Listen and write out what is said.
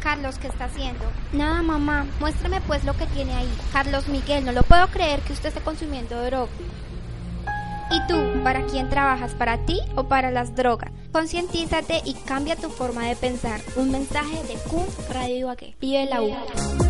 Carlos, ¿qué está haciendo? Nada, mamá. Muéstrame pues lo que tiene ahí. Carlos Miguel, no lo puedo creer que usted esté consumiendo droga. ¿Y tú, para quién trabajas? ¿Para ti o para las drogas? Concientízate y cambia tu forma de pensar. Un mensaje de Kun Radio Ibagué. Vive la U.